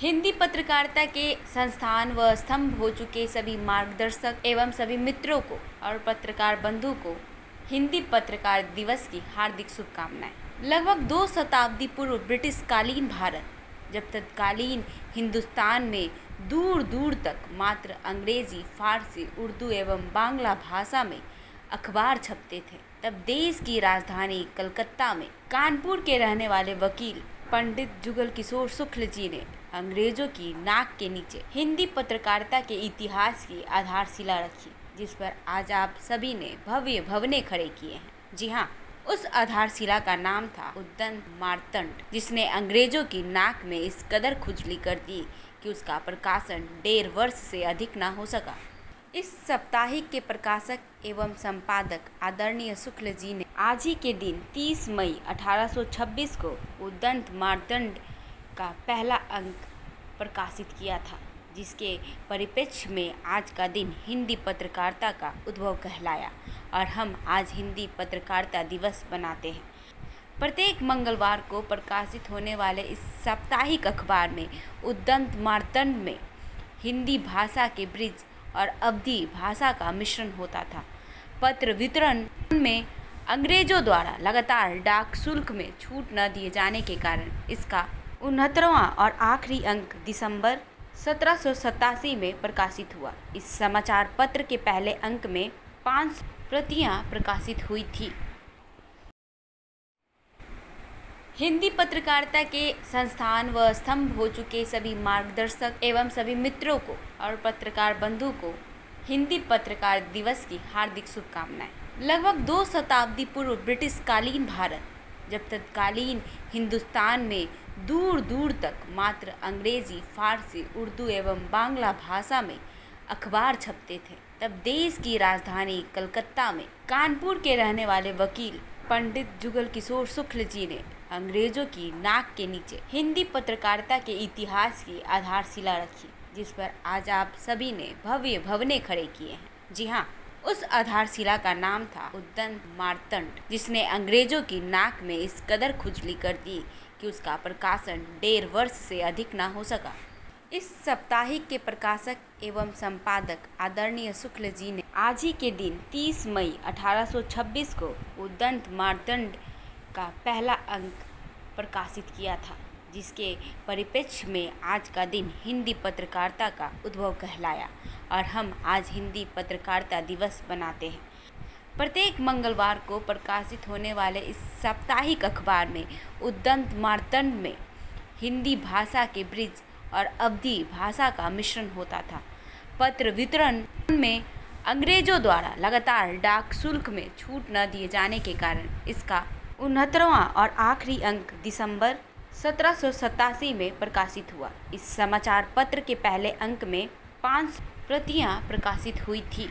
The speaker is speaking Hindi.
हिंदी पत्रकारिता के संस्थान व स्तंभ हो चुके सभी मार्गदर्शक एवं सभी मित्रों को और पत्रकार बंधु को हिंदी पत्रकार दिवस की हार्दिक शुभकामनाएँ। लगभग दो शताब्दी पूर्व ब्रिटिश कालीन भारत, जब तत्कालीन हिंदुस्तान में दूर दूर तक मात्र अंग्रेज़ी, फारसी, उर्दू एवं बांग्ला भाषा में अखबार छपते थे, तब देश की राजधानी कलकत्ता में कानपुर के रहने वाले वकील पंडित जुगल किशोर शुक्ल जी ने अंग्रेज़ों की नाक के नीचे, हिंदी पत्रकारिता के इतिहास की आधारशिला रखी, जिस पर आज आप सभी ने भव्य भवने खड़े किए हैं। जी हाँ उस आधारशिला का नाम था उद्दन मारतंड, जिसने अंग्रेज़ों की नाक में इस कदर खुजली कर दी कि उसका प्रकाशन डेढ़ वर्ष से अधिक ना हो सका। इस साप्ताहिक के प्रकाशक एवं संपादक आदरणीय शुक्ल जी ने आज ही के दिन 30 मई 1826 को उदंत मारदंड का पहला अंक प्रकाशित किया था, जिसके परिप्रेक्ष्य में आज का दिन हिंदी पत्रकारिता का उद्भव कहलाया और हम आज हिंदी पत्रकारिता दिवस मनाते हैं। प्रत्येक मंगलवार को प्रकाशित होने वाले इस साप्ताहिक अखबार में, उद्दंत मारतंड में, हिंदी भाषा के ब्रिज और अवधि भाषा का मिश्रण होता था। पत्र वितरण में अंग्रेज़ों द्वारा लगातार डाक शुल्क में छूट न दिए जाने के कारण इसका उनहत्तरवां और आखिरी अंक दिसंबर सत्रह सौ सतासी में प्रकाशित हुआ। इस समाचार पत्र के पहले अंक में पाँच प्रतियाँ प्रकाशित हुई थी। हिंदी पत्रकारिता के संस्थान व स्तंभ हो चुके सभी मार्गदर्शक एवं सभी मित्रों को और पत्रकार बंधु को हिंदी पत्रकार दिवस की हार्दिक शुभकामनाएँ। लगभग दो शताब्दी पूर्व ब्रिटिश कालीन भारत, जब तत्कालीन हिंदुस्तान में दूर दूर तक मात्र अंग्रेज़ी, फारसी, उर्दू एवं बांग्ला भाषा में अखबार छपते थे। तब देश की राजधानी कलकत्ता में कानपुर के रहने वाले वकील पंडित जुगल किशोर शुक्ल जी ने अंग्रेज़ों की नाक के नीचे हिंदी पत्रकारिता के इतिहास की आधारशिला रखी, जिस पर आज आप सभी ने भव्य भवने खड़े किए हैं। जी हाँ उस आधारशिला का नाम था उद्दन मारतंड, जिसने अंग्रेज़ों की नाक में इस कदर खुजली कर दी कि उसका प्रकाशन डेढ़ वर्ष से अधिक ना हो सका। इस साप्ताहिक के प्रकाशक एवं संपादक आदरणीय शुक्ल जी ने आज ही के दिन 30 मई 1826 को उद्दंत मारतंड का पहला अंक प्रकाशित किया था। जिसके परिप्रेक्ष्य में आज का दिन हिंदी पत्रकारिता का उद्भव कहलाया और हम आज हिंदी पत्रकारिता दिवस मनाते हैं। प्रत्येक मंगलवार को प्रकाशित होने वाले इस साप्ताहिक अखबार में उद्दंत मारतंड में हिंदी भाषा के ब्रिज और अवधि भाषा का मिश्रण होता था। पत्र वितरण में अंग्रेज़ों द्वारा लगातार डाक शुल्क में छूट न दिए जाने के कारण इसका उनहत्तरवां और आखिरी अंक दिसंबर सत्रह सौ सतासी में प्रकाशित हुआ। इस समाचार पत्र के पहले अंक में पाँच प्रतियाँ प्रकाशित हुई थी।